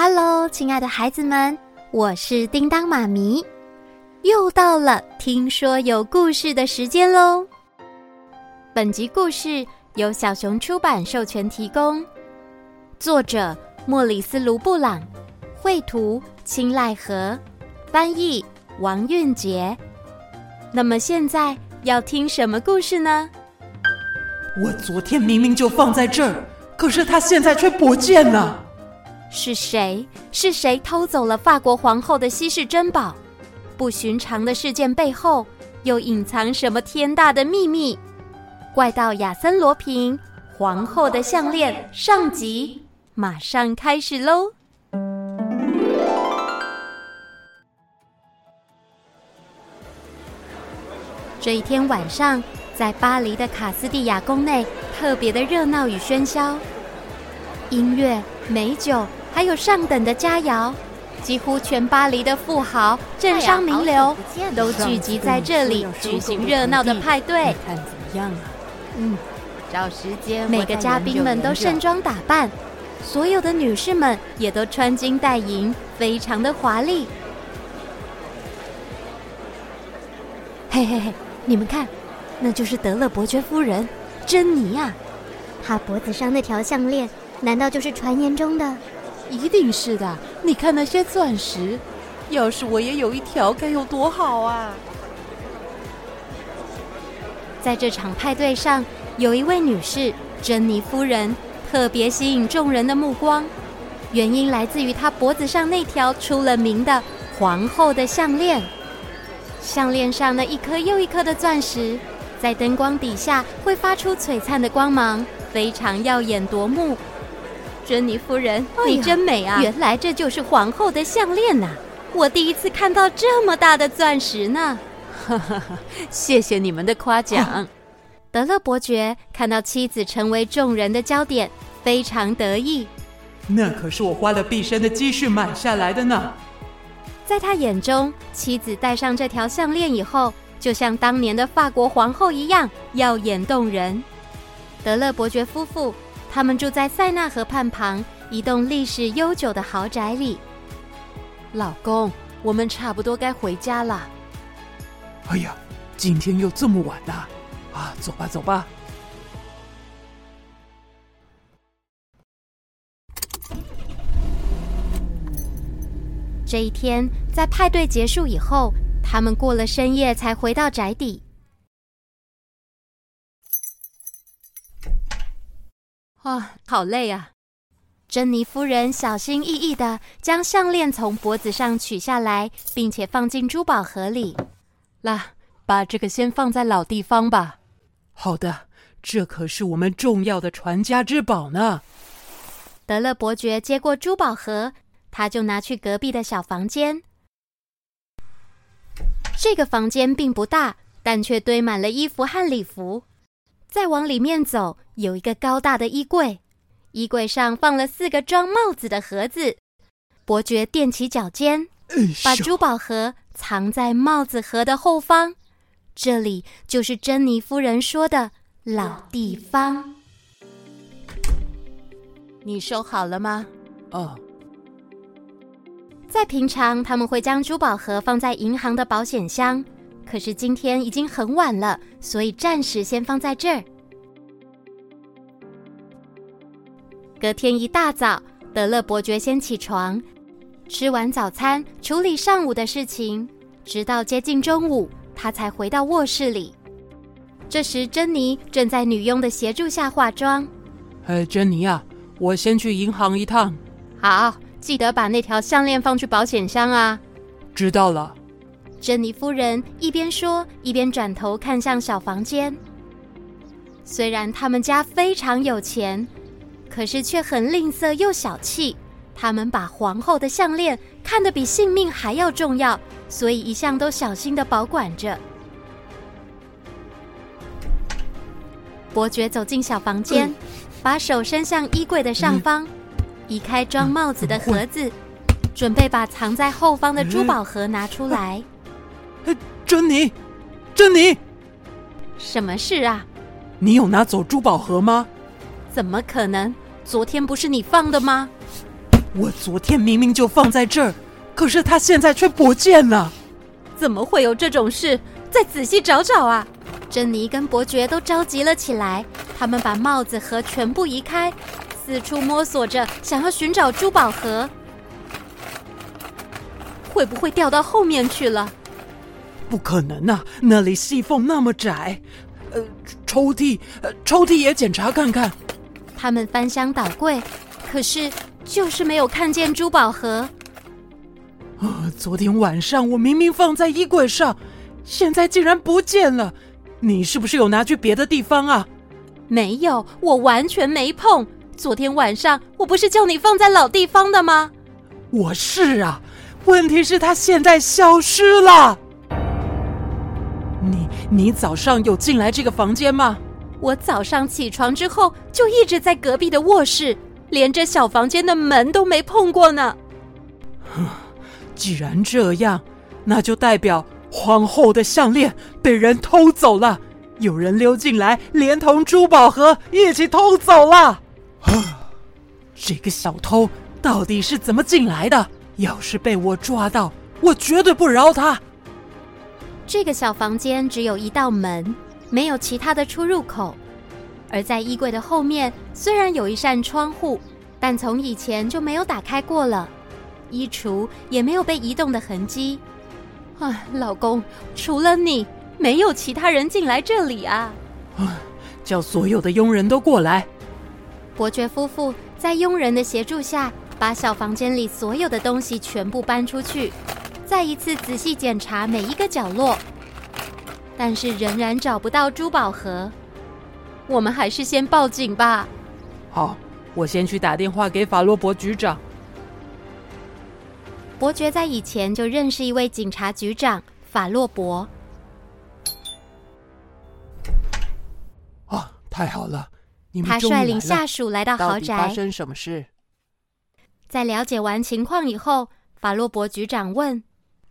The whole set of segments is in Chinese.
Hello，亲爱的孩子们，我是叮当妈咪，又到了听说有故事的时间喽。本集故事由小熊出版授权提供，作者莫里斯·卢布朗，绘图青濑和，翻译王韵杰。那么现在要听什么故事呢？我昨天明明就放在这儿，可是它现在却不见了。是谁？是谁偷走了法国皇后的稀世珍宝？不寻常的事件背后又隐藏什么天大的秘密？怪盗亚森罗平，皇后的项链上集，马上开始喽！这一天晚上，在巴黎的卡斯蒂亚宫内，特别的热闹与喧嚣，音乐、美酒。还有上等的佳肴，几乎全巴黎的富豪、政商名流都聚集在这里举行热闹的派对。看怎么样啊？嗯，找时间。每个嘉宾们都盛装打扮，所有的女士们也都穿金戴银，非常的华丽。嘿嘿嘿，你们看，那就是德勒伯爵夫人珍妮啊！她脖子上那条项链，难道就是传言中的？一定是的，你看那些钻石，要是我也有一条，该有多好啊！在这场派对上，有一位女士，珍妮夫人，特别吸引众人的目光，原因来自于她脖子上那条出了名的皇后的项链。项链上那一颗又一颗的钻石，在灯光底下会发出璀璨的光芒，非常耀眼夺目。珍妮夫人，你真美啊！原来这就是皇后的项链呐！我第一次看到这么大的钻石呢。哈哈哈！谢谢你们的夸奖。德勒伯爵看到妻子成为众人的焦点，非常得意。那可是我花了毕生的积蓄买下来的呢。在他眼中，妻子戴上这条项链以后，就像当年的法国皇后一样耀眼动人。德勒伯爵夫妇。他们住在塞纳河畔旁一栋历史悠久的豪宅里。老公，我们差不多该回家了。哎呀，今天又这么晚了，啊，走吧，走吧。这一天，在派对结束以后，他们过了深夜才回到宅邸。啊，好累啊！珍妮夫人小心翼翼地将项链从脖子上取下来，并且放进珠宝盒里。来，把这个先放在老地方吧。好的，这可是我们重要的传家之宝呢。德勒伯爵接过珠宝盒，他就拿去隔壁的小房间。这个房间并不大，但却堆满了衣服和礼服。再往里面走，有一个高大的衣柜，衣柜上放了四个装帽子的盒子。伯爵踮起脚尖，把珠宝盒藏在帽子盒的后方。这里就是珍妮夫人说的老地方。你收好了吗？哦。在平常，他们会将珠宝盒放在银行的保险箱。可是今天已经很晚了，所以暂时先放在这儿。隔天一大早，德勒伯爵先起床，吃完早餐，处理上午的事情，直到接近中午，他才回到卧室里。这时，珍妮正在女佣的协助下化妆。哎，珍妮啊，我先去银行一趟。好，记得把那条项链放去保险箱啊。知道了。珍妮夫人一边说，一边转头看向小房间。虽然他们家非常有钱，可是却很吝啬又小气。他们把皇后的项链看得比性命还要重要，所以一向都小心的保管着。伯爵走进小房间，把手伸向衣柜的上方，移开装帽子的盒子，准备把藏在后方的珠宝盒拿出来。珍妮，珍妮，什么事啊？你有拿走珠宝盒吗？怎么可能？昨天不是你放的吗？我昨天明明就放在这儿，可是它现在却不见了。怎么会有这种事？再仔细找找啊！珍妮跟伯爵都着急了起来，他们把帽子盒全部移开，四处摸索着，想要寻找珠宝盒。会不会掉到后面去了？不可能啊！那里细缝那么窄。呃，抽屉，呃，抽屉也检查看看。他们翻箱倒柜，可是就是没有看见珠宝盒。啊！昨天晚上我明明放在衣柜上，现在竟然不见了。你是不是有拿去别的地方啊？没有，我完全没碰。昨天晚上我不是叫你放在老地方的吗？我是啊，问题是它现在消失了。你你早上有进来这个房间吗？我早上起床之后就一直在隔壁的卧室，连这小房间的门都没碰过呢。既然这样，那就代表皇后的项链被人偷走了。有人溜进来，连同珠宝盒一起偷走了。啊，这个小偷到底是怎么进来的？要是被我抓到，我绝对不饶他。这个小房间只有一道门，没有其他的出入口。而在衣柜的后面，虽然有一扇窗户，但从以前就没有打开过了。衣橱也没有被移动的痕迹。啊，老公，除了你，没有其他人进来这里啊！啊，叫所有的佣人都过来。伯爵夫妇在佣人的协助下，把小房间里所有的东西全部搬出去，再一次仔细检查每一个角落，但是仍然找不到珠宝盒。我们还是先报警吧。好，我先去打电话给法洛伯局长。伯爵在以前就认识一位警察局长法洛伯。啊，太好了！你们他率领下属来到豪宅。发生什么事？在了解完情况以后，法洛伯局长问：“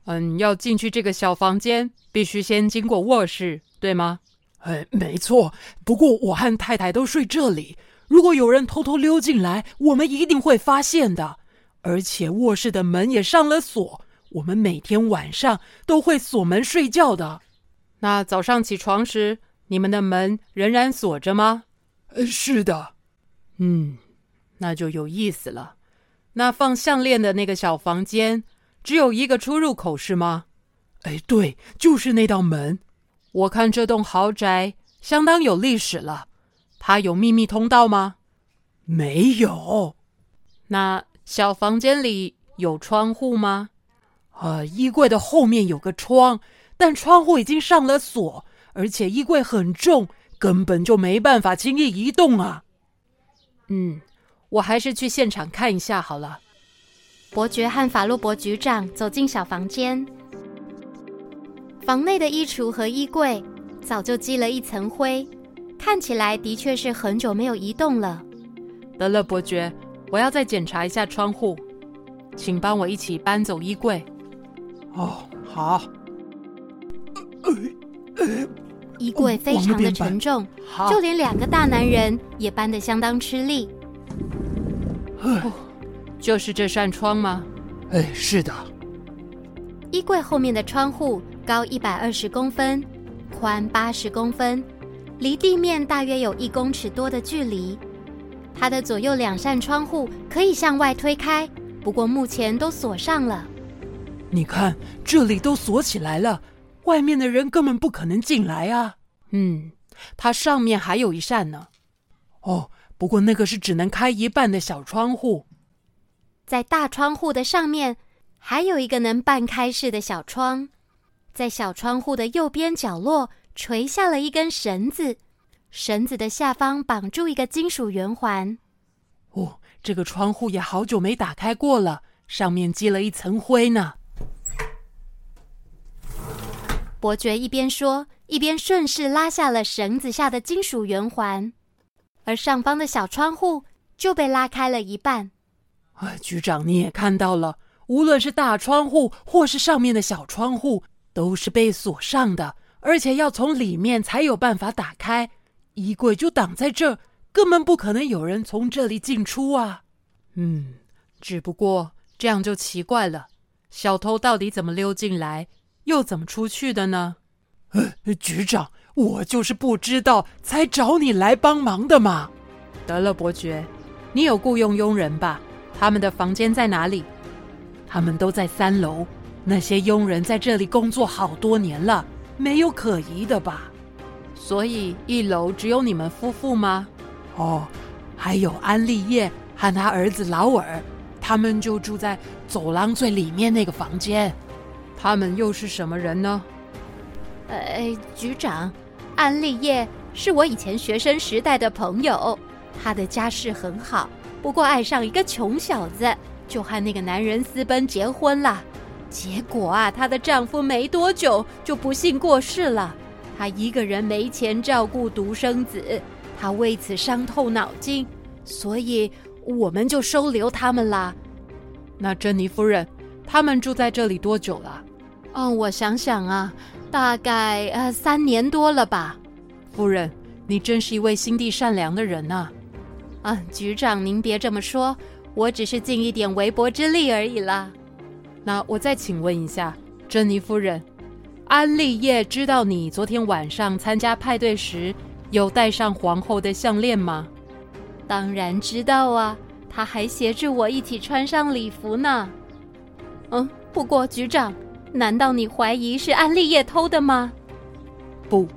嗯，要进去这个小房间，必须先经过卧室，对吗？”“哎，没错。不过我和太太都睡这里，如果有人偷偷溜进来，我们一定会发现的。”而且卧室的门也上了锁，我们每天晚上都会锁门睡觉的。那早上起床时，你们的门仍然锁着吗？呃，是的。嗯，那就有意思了。那放项链的那个小房间，只有一个出入口是吗？哎，对，就是那道门。我看这栋豪宅相当有历史了，它有秘密通道吗？没有。那。小房间里有窗户吗？呃，衣柜的后面有个窗，但窗户已经上了锁，而且衣柜很重，根本就没办法轻易移动啊。嗯，我还是去现场看一下好了。伯爵和法洛伯局长走进小房间，房内的衣橱和衣柜早就积了一层灰，看起来的确是很久没有移动了。得了，伯爵。我要再检查一下窗户，请帮我一起搬走衣柜。哦，好。衣柜非常的沉重，就连两个大男人也搬得相当吃力。哦，就是这扇窗吗？哎，是的。衣柜后面的窗户高一百二十公分，宽八十公分，离地面大约有一公尺多的距离。它的左右两扇窗户可以向外推开，不过目前都锁上了。你看，这里都锁起来了，外面的人根本不可能进来啊。嗯，它上面还有一扇呢。哦，不过那个是只能开一半的小窗户。在大窗户的上面，还有一个能半开式的小窗。在小窗户的右边角落，垂下了一根绳子。绳子的下方绑住一个金属圆环。哦，这个窗户也好久没打开过了，上面积了一层灰呢。伯爵一边说，一边顺势拉下了绳子下的金属圆环，而上方的小窗户就被拉开了一半。哎，局长，你也看到了，无论是大窗户或是上面的小窗户，都是被锁上的，而且要从里面才有办法打开。衣柜就挡在这儿，根本不可能有人从这里进出啊！嗯，只不过这样就奇怪了，小偷到底怎么溜进来，又怎么出去的呢？呃，局长，我就是不知道，才找你来帮忙的嘛。得了伯爵，你有雇佣佣人吧？他们的房间在哪里？他们都在三楼。那些佣人在这里工作好多年了，没有可疑的吧？所以一楼只有你们夫妇吗？哦，还有安利叶和他儿子劳尔，他们就住在走廊最里面那个房间。他们又是什么人呢？呃，局长，安利叶是我以前学生时代的朋友，他的家世很好，不过爱上一个穷小子，就和那个男人私奔结婚了。结果啊，她的丈夫没多久就不幸过世了，她一个人没钱照顾独生子，她为此伤透脑筋，所以我们就收留他们啦。那珍妮夫人，他们住在这里多久了？嗯，我想想啊，大概呃三年多了吧。夫人，你真是一位心地善良的人呐。啊，局长您别这么说，我只是尽一点微薄之力而已啦。那我再请问一下，珍妮夫人，安利叶知道你昨天晚上参加派对时有戴上皇后的项链吗？当然知道啊，他还协助我一起穿上礼服呢。嗯，不过局长，难道你怀疑是安利叶偷的吗？不，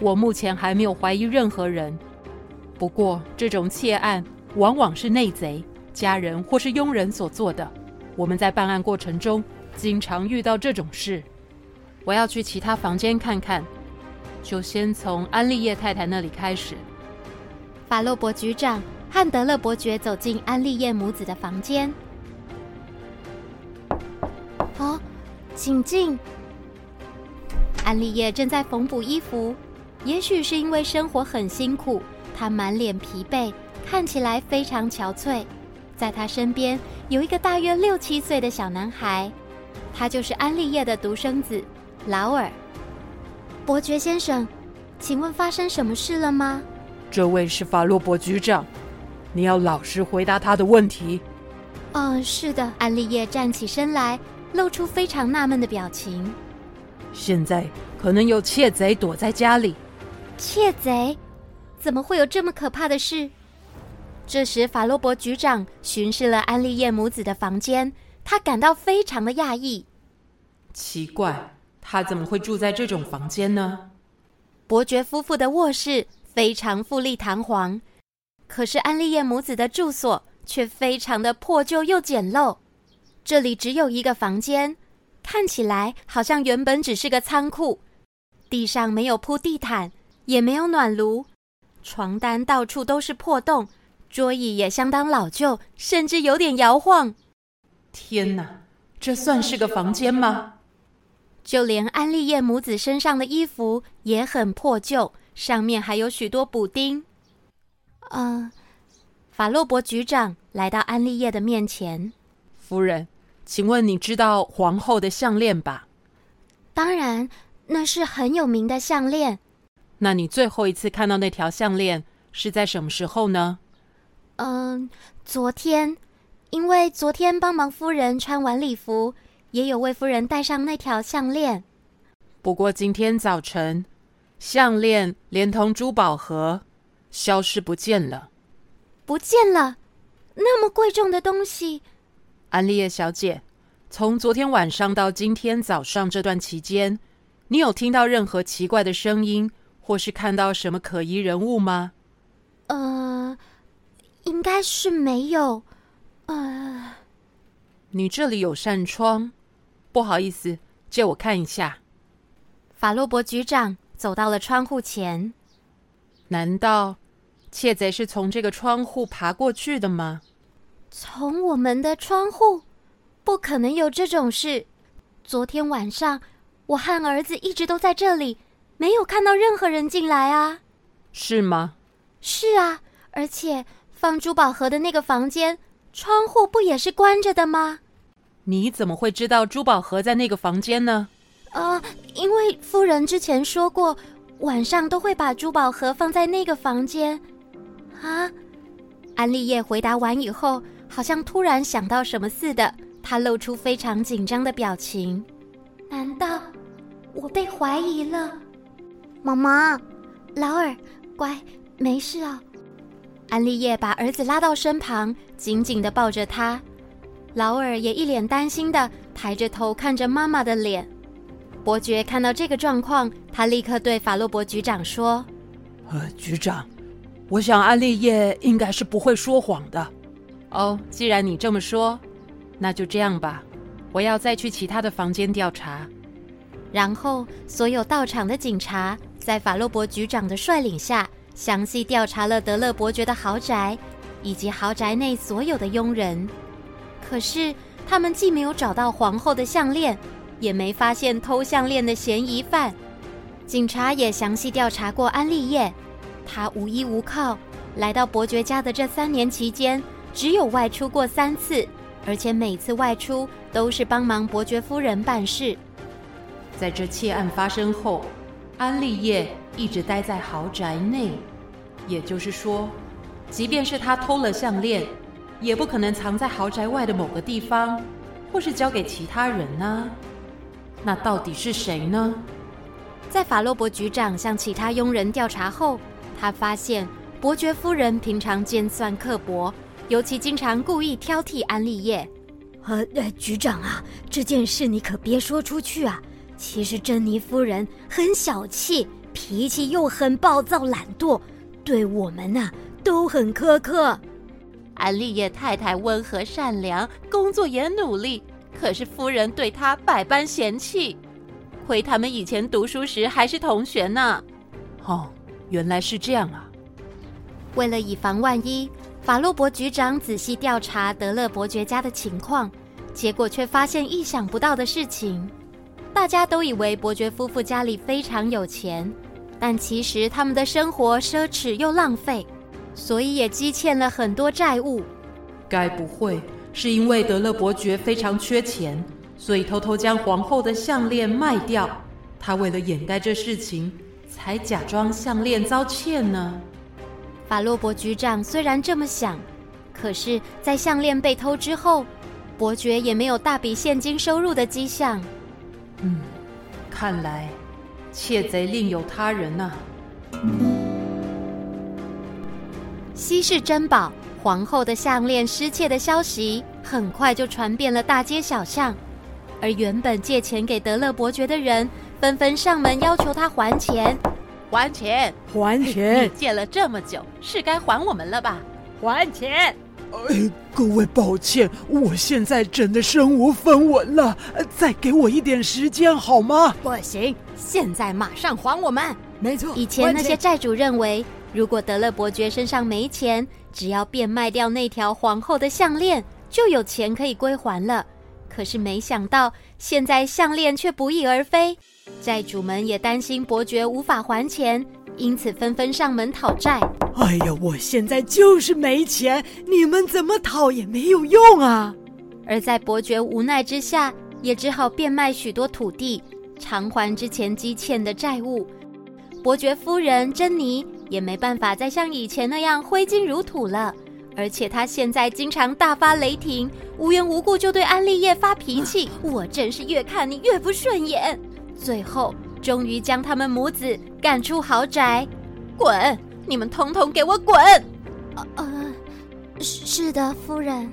我目前还没有怀疑任何人。不过这种窃案往往是内贼、家人或是佣人所做的。我们在办案过程中经常遇到这种事，我要去其他房间看看，就先从安利叶太太那里开始。法洛伯局长汉德勒伯爵走进安利叶母子的房间。哦，请进。安利叶正在缝补衣服，也许是因为生活很辛苦，她满脸疲惫，看起来非常憔悴。在他身边有一个大约六七岁的小男孩，他就是安利叶的独生子劳尔。伯爵先生，请问发生什么事了吗？这位是法洛伯局长，你要老实回答他的问题。嗯，是的。安利叶站起身来，露出非常纳闷的表情。现在可能有窃贼躲在家里。窃贼？怎么会有这么可怕的事？这时，法洛伯局长巡视了安利叶母子的房间，他感到非常的讶异。奇怪，他怎么会住在这种房间呢？伯爵夫妇的卧室非常富丽堂皇，可是安利叶母子的住所却非常的破旧又简陋。这里只有一个房间，看起来好像原本只是个仓库。地上没有铺地毯，也没有暖炉，床单到处都是破洞。桌椅也相当老旧，甚至有点摇晃。天哪，这算是个房间吗？就连安利叶母子身上的衣服也很破旧，上面还有许多补丁。嗯、呃，法洛伯局长来到安利叶的面前。夫人，请问你知道皇后的项链吧？当然，那是很有名的项链。那你最后一次看到那条项链是在什么时候呢？嗯，昨天，因为昨天帮忙夫人穿晚礼服，也有为夫人戴上那条项链。不过今天早晨，项链连同珠宝盒消失不见了。不见了？那么贵重的东西？安利叶小姐，从昨天晚上到今天早上这段期间，你有听到任何奇怪的声音，或是看到什么可疑人物吗？呃。应该是没有，呃，你这里有扇窗，不好意思，借我看一下。法洛伯局长走到了窗户前。难道窃贼是从这个窗户爬过去的吗？从我们的窗户？不可能有这种事。昨天晚上，我和儿子一直都在这里，没有看到任何人进来啊。是吗？是啊，而且。放珠宝盒的那个房间，窗户不也是关着的吗？你怎么会知道珠宝盒在那个房间呢？呃，因为夫人之前说过，晚上都会把珠宝盒放在那个房间。啊，安利叶回答完以后，好像突然想到什么似的，他露出非常紧张的表情。难道我被怀疑了？妈妈，劳尔，乖，没事啊。安利叶把儿子拉到身旁，紧紧的抱着他。劳尔也一脸担心的抬着头看着妈妈的脸。伯爵看到这个状况，他立刻对法洛伯局长说：“呃，局长，我想安利叶应该是不会说谎的。哦，既然你这么说，那就这样吧。我要再去其他的房间调查。”然后，所有到场的警察在法洛伯局长的率领下，详细调查了德勒伯爵的豪宅以及豪宅内所有的佣人。可是，他们既没有找到皇后的项链。也没发现偷项链的嫌疑犯。警察也详细调查过安利叶，他无依无靠，来到伯爵家的这三年期间，只有外出过三次，而且每次外出都是帮忙伯爵夫人办事。在这窃案发生后，安利叶一直待在豪宅内，也就是说，即便是他偷了项链，也不可能藏在豪宅外的某个地方，或是交给其他人呢、啊。那到底是谁呢？在法洛伯局长向其他佣人调查后，他发现伯爵夫人平常尖酸刻薄，尤其经常故意挑剔安利叶。呃，呃，局长啊，这件事你可别说出去啊！其实珍妮夫人很小气，脾气又很暴躁懒惰，对我们呐、啊、都很苛刻。安利叶太太温和善良，工作也努力。可是夫人对她百般嫌弃，亏他们以前读书时还是同学呢。哦，原来是这样啊！为了以防万一，法洛伯局长仔细调查德勒伯爵家的情况，结果却发现意想不到的事情。大家都以为伯爵夫妇家里非常有钱，但其实他们的生活奢侈又浪费，所以也积欠了很多债务。该不会……是因为德勒伯爵非常缺钱，所以偷偷将皇后的项链卖掉。他为了掩盖这事情，才假装项链遭窃呢。法洛伯局长虽然这么想，可是，在项链被偷之后，伯爵也没有大笔现金收入的迹象。嗯，看来窃贼另有他人呐、啊。稀世珍宝。皇后的项链失窃的消息很快就传遍了大街小巷，而原本借钱给德勒伯爵的人纷纷上门要求他还钱，还钱，还钱！你借了这么久，是该还我们了吧？还钱！哎，各位抱歉，我现在真的身无分文了，再给我一点时间好吗？不行，现在马上还我们！没错，以前那些债主认为，如果德勒伯爵身上没钱，只要变卖掉那条皇后的项链，就有钱可以归还了。可是没想到，现在项链却不翼而飞。债主们也担心伯爵无法还钱，因此纷纷上门讨债。哎呀，我现在就是没钱，你们怎么讨也没有用啊！而在伯爵无奈之下，也只好变卖许多土地，偿还之前积欠的债务。伯爵夫人珍妮也没办法再像以前那样挥金如土了，而且她现在经常大发雷霆，无缘无故就对安利叶发脾气，我真是越看你越不顺眼。最后，终于将他们母子赶出豪宅，滚！你们通通给我滚！呃呃，是的，夫人。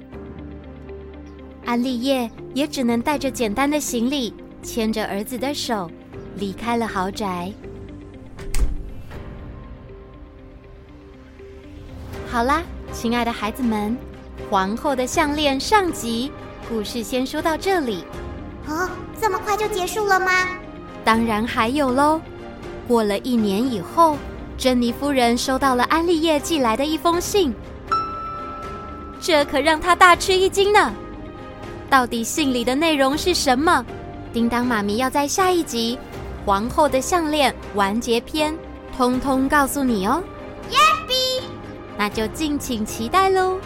安利叶也只能带着简单的行李，牵着儿子的手，离开了豪宅。好啦，亲爱的孩子们，《皇后的项链》上集故事先说到这里。哦，这么快就结束了吗？当然还有喽。过了一年以后，珍妮夫人收到了安利叶寄来的一封信，这可让她大吃一惊呢。到底信里的内容是什么？叮当妈咪要在下一集《皇后的项链》完结篇，通通告诉你哦。耶比！那就敬请期待喽。